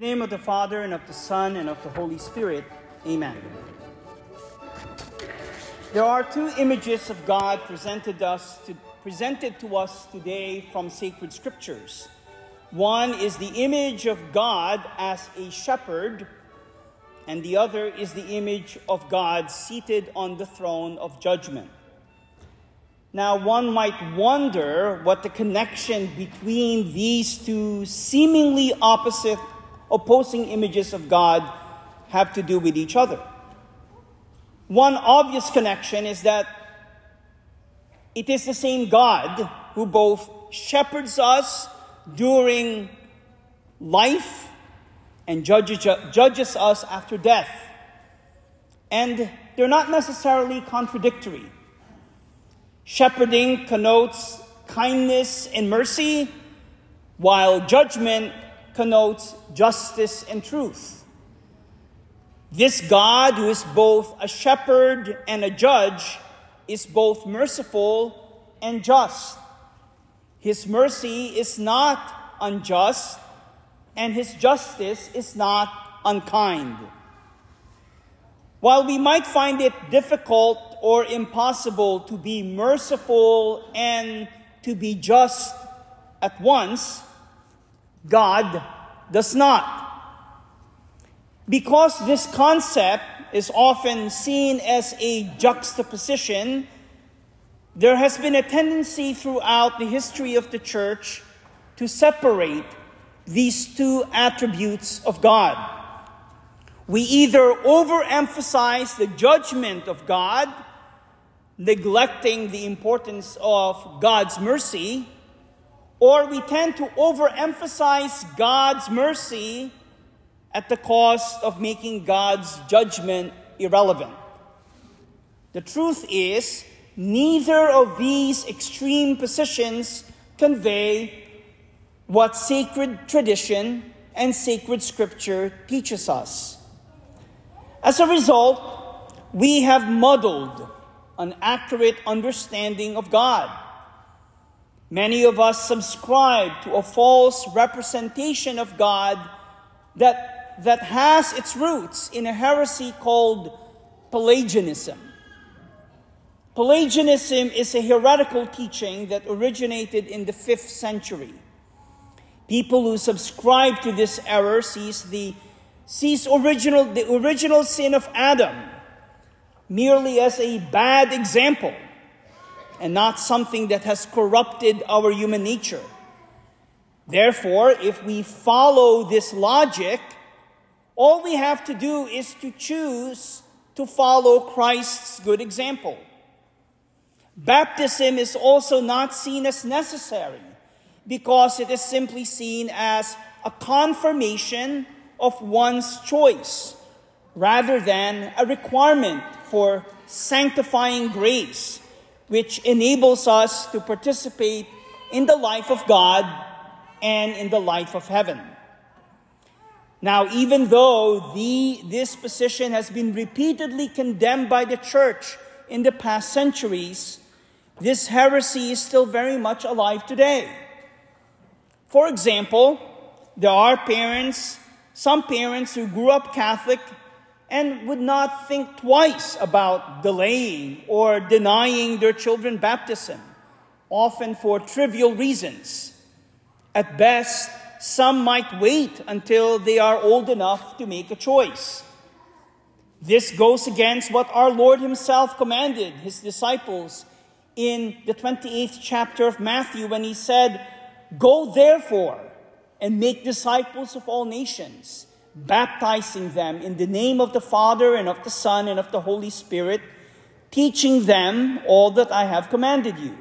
Name of the Father, and of the Son, and of the Holy Spirit. Amen. There are two images of God presented, us to, presented to us today from sacred scriptures. One is the image of God as a shepherd, and the other is the image of God seated on the throne of judgment. Now, one might wonder what the connection between these two seemingly opposite opposing images of God have to do with each other. One obvious connection is that it is the same God who both shepherds us during life and judges, us after death. And they're not necessarily contradictory. Shepherding connotes kindness and mercy, while judgment connotes justice and truth. This God, who is both a shepherd and a judge, is both merciful and just. His mercy is not unjust, and his justice is not unkind. While we might find it difficult or impossible to be merciful and to be just at once, God does not. Because this concept is often seen as a juxtaposition, there has been a tendency throughout the history of the church to separate these two attributes of God. We either overemphasize the judgment of God, neglecting the importance of God's mercy, or we tend to overemphasize God's mercy at the cost of making God's judgment irrelevant. The truth is, neither of these extreme positions convey what sacred tradition and sacred scripture teaches us. As a result, we have muddled an accurate understanding of God. Many of us subscribe to a false representation of God that, that has its roots in a heresy called Pelagianism. Pelagianism is a heretical teaching that originated in the 5th century. People who subscribe to this error sees the sees original, the original sin of Adam merely as a bad example and not something that has corrupted our human nature. Therefore, if we follow this logic, all we have to do is to choose to follow Christ's good example. Baptism is also not seen as necessary because it is simply seen as a confirmation of one's choice rather than a requirement for sanctifying grace which enables us to participate in the life of God and in the life of heaven. Now, even though the, this position has been repeatedly condemned by the church in the past centuries, this heresy is still very much alive today. For example, there are parents, some parents who grew up Catholic and would not think twice about delaying or denying their children baptism, often for trivial reasons. At best, some might wait until they are old enough to make a choice. This goes against what our Lord Himself commanded His disciples in the 28th chapter of Matthew when He said, Go therefore and make disciples of all nations baptizing them in the name of the Father and of the Son and of the Holy Spirit, teaching them all that I have commanded you.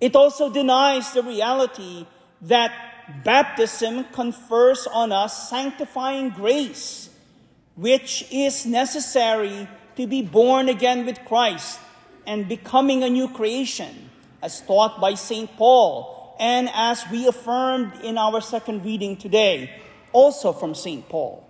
It also denies the reality that baptism confers on us sanctifying grace, which is necessary to be born again with Christ and becoming a new creation, as taught by St. Paul and as we affirmed in our second reading today also from St. Paul.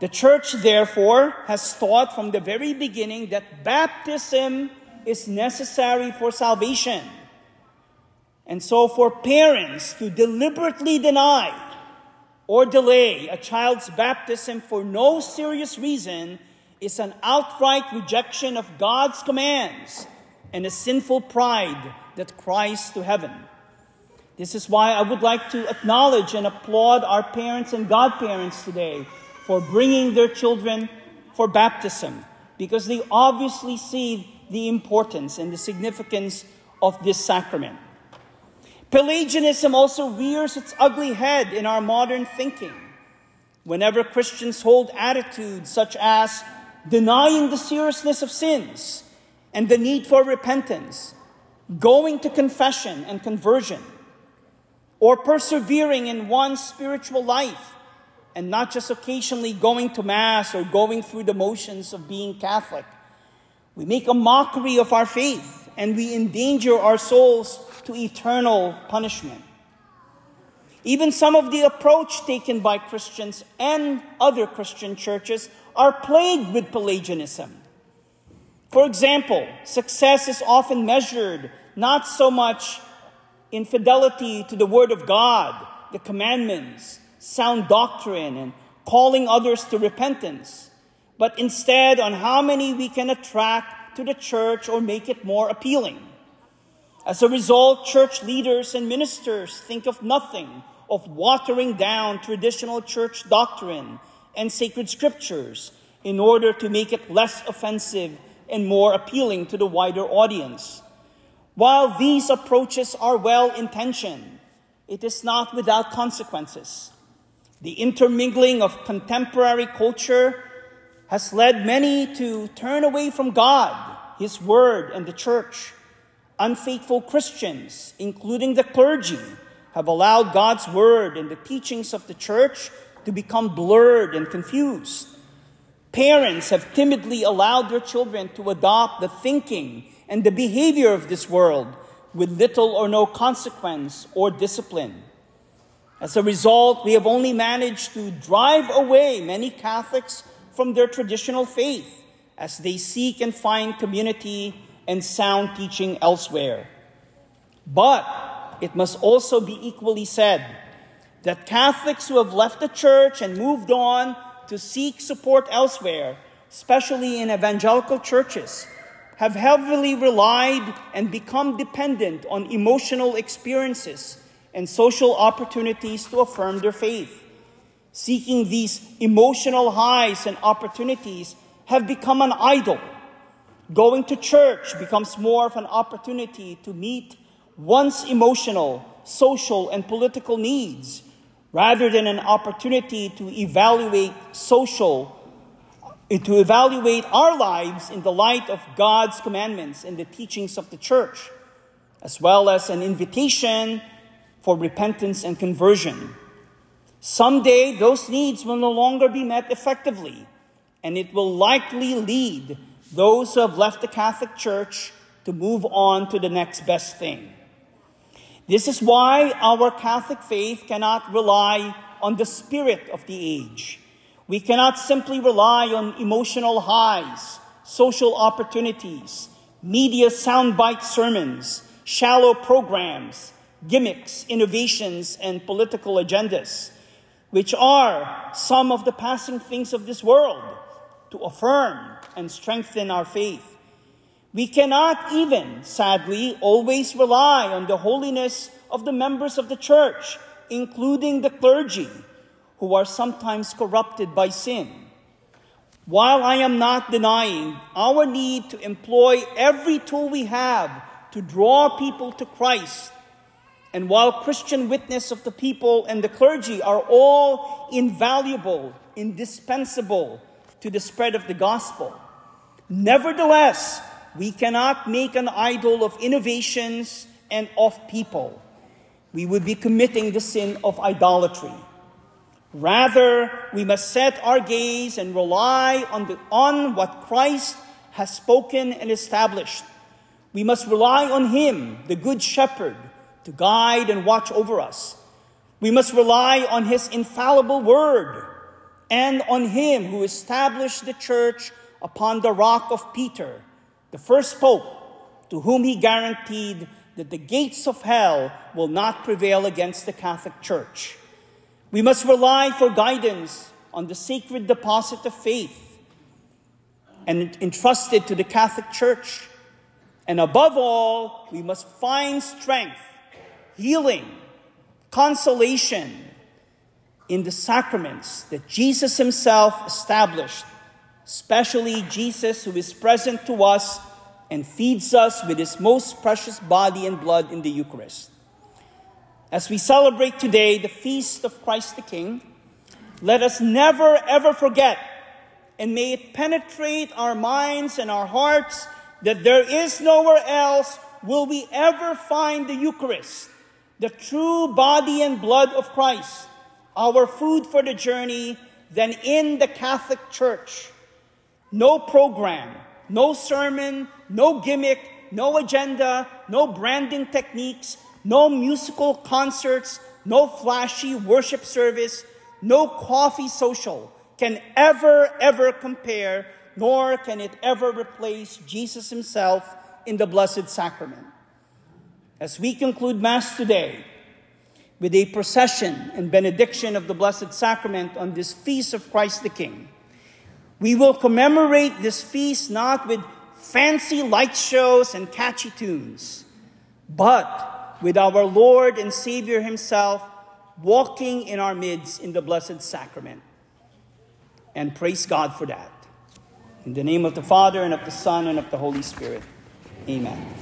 The church, therefore, has taught from the very beginning that baptism is necessary for salvation. And so, for parents to deliberately deny or delay a child's baptism for no serious reason is an outright rejection of God's commands and a sinful pride that cries to heaven. This is why I would like to acknowledge and applaud our parents and godparents today for bringing their children for baptism because they obviously see the importance and the significance of this sacrament. Pelagianism also rears its ugly head in our modern thinking. Whenever Christians hold attitudes such as denying the seriousness of sins and the need for repentance, going to confession and conversion, or persevering in one's spiritual life and not just occasionally going to Mass or going through the motions of being Catholic, we make a mockery of our faith and we endanger our souls to eternal punishment. Even some of the approach taken by Christians and other Christian churches are plagued with Pelagianism. For example, success is often measured not so much in fidelity to the Word of God, the commandments, sound doctrine, and calling others to repentance, but instead on how many we can attract to the church or make it more appealing. As a result, church leaders and ministers think of nothing of watering down traditional church doctrine and sacred scriptures in order to make it less offensive and more appealing to the wider audience. While these approaches are well intentioned, it is not without consequences. The intermingling of contemporary culture has led many to turn away from God, His Word, and the Church unfaithful Christians, including the clergy, have allowed God's word and the teachings of the church to become blurred and confused. Parents have timidly allowed their children to adopt the thinking and the behavior of this world with little or no consequence or discipline. As a result, we have only managed to drive away many Catholics from their traditional faith as they seek and find community and sound teaching elsewhere. But it must also be equally said that Catholics who have left the church and moved on to seek support elsewhere, especially in evangelical churches, have heavily relied and become dependent on emotional experiences and social opportunities to affirm their faith. Seeking these emotional highs and opportunities have become an idol Going to church becomes more of an opportunity to meet one's emotional, social, and political needs rather than an opportunity to evaluate social, to evaluate our lives in the light of God's commandments and the teachings of the church, as well as an invitation for repentance and conversion. Someday, those needs will no longer be met effectively, and it will likely lead those who have left the Catholic Church to move on to the next best thing. This is why our Catholic faith cannot rely on the spirit of the age. We cannot simply rely on emotional highs, social opportunities, media soundbite sermons, shallow programs, gimmicks, innovations, and political agendas, which are some of the passing things of this world to affirm and strengthen our faith. We cannot even, sadly, always rely on the holiness of the members of the church, including the clergy, who are sometimes corrupted by sin. While I am not denying our need to employ every tool we have to draw people to Christ, and while Christian witness of the people and the clergy are all invaluable, indispensable to the spread of the gospel, Nevertheless, we cannot make an idol of innovations and of people. We would be committing the sin of idolatry. Rather, we must set our gaze and rely on, the, on what Christ has spoken and established. We must rely on Him, the Good Shepherd, to guide and watch over us. We must rely on His infallible Word and on Him who established the church upon the rock of Peter, the first pope, to whom he guaranteed that the gates of hell will not prevail against the Catholic Church. We must rely for guidance on the sacred deposit of faith and entrusted to the Catholic Church. And above all, we must find strength, healing, consolation in the sacraments that Jesus Himself established, especially Jesus who is present to us and feeds us with His most precious body and blood in the Eucharist. As we celebrate today the feast of Christ the King, let us never ever forget, and may it penetrate our minds and our hearts, that there is nowhere else will we ever find the Eucharist, the true body and blood of Christ, our food for the journey, than in the Catholic Church. No program, no sermon, no gimmick, no agenda, no branding techniques, no musical concerts, no flashy worship service, no coffee social can ever, ever compare, nor can it ever replace Jesus himself in the Blessed Sacrament. As we conclude Mass today with a procession and benediction of the Blessed Sacrament on this feast of Christ the King, we will commemorate this feast not with fancy light shows and catchy tunes, but with our Lord and Savior Himself walking in our midst in the Blessed Sacrament. And praise God for that. In the name of the Father, and of the Son, and of the Holy Spirit. Amen.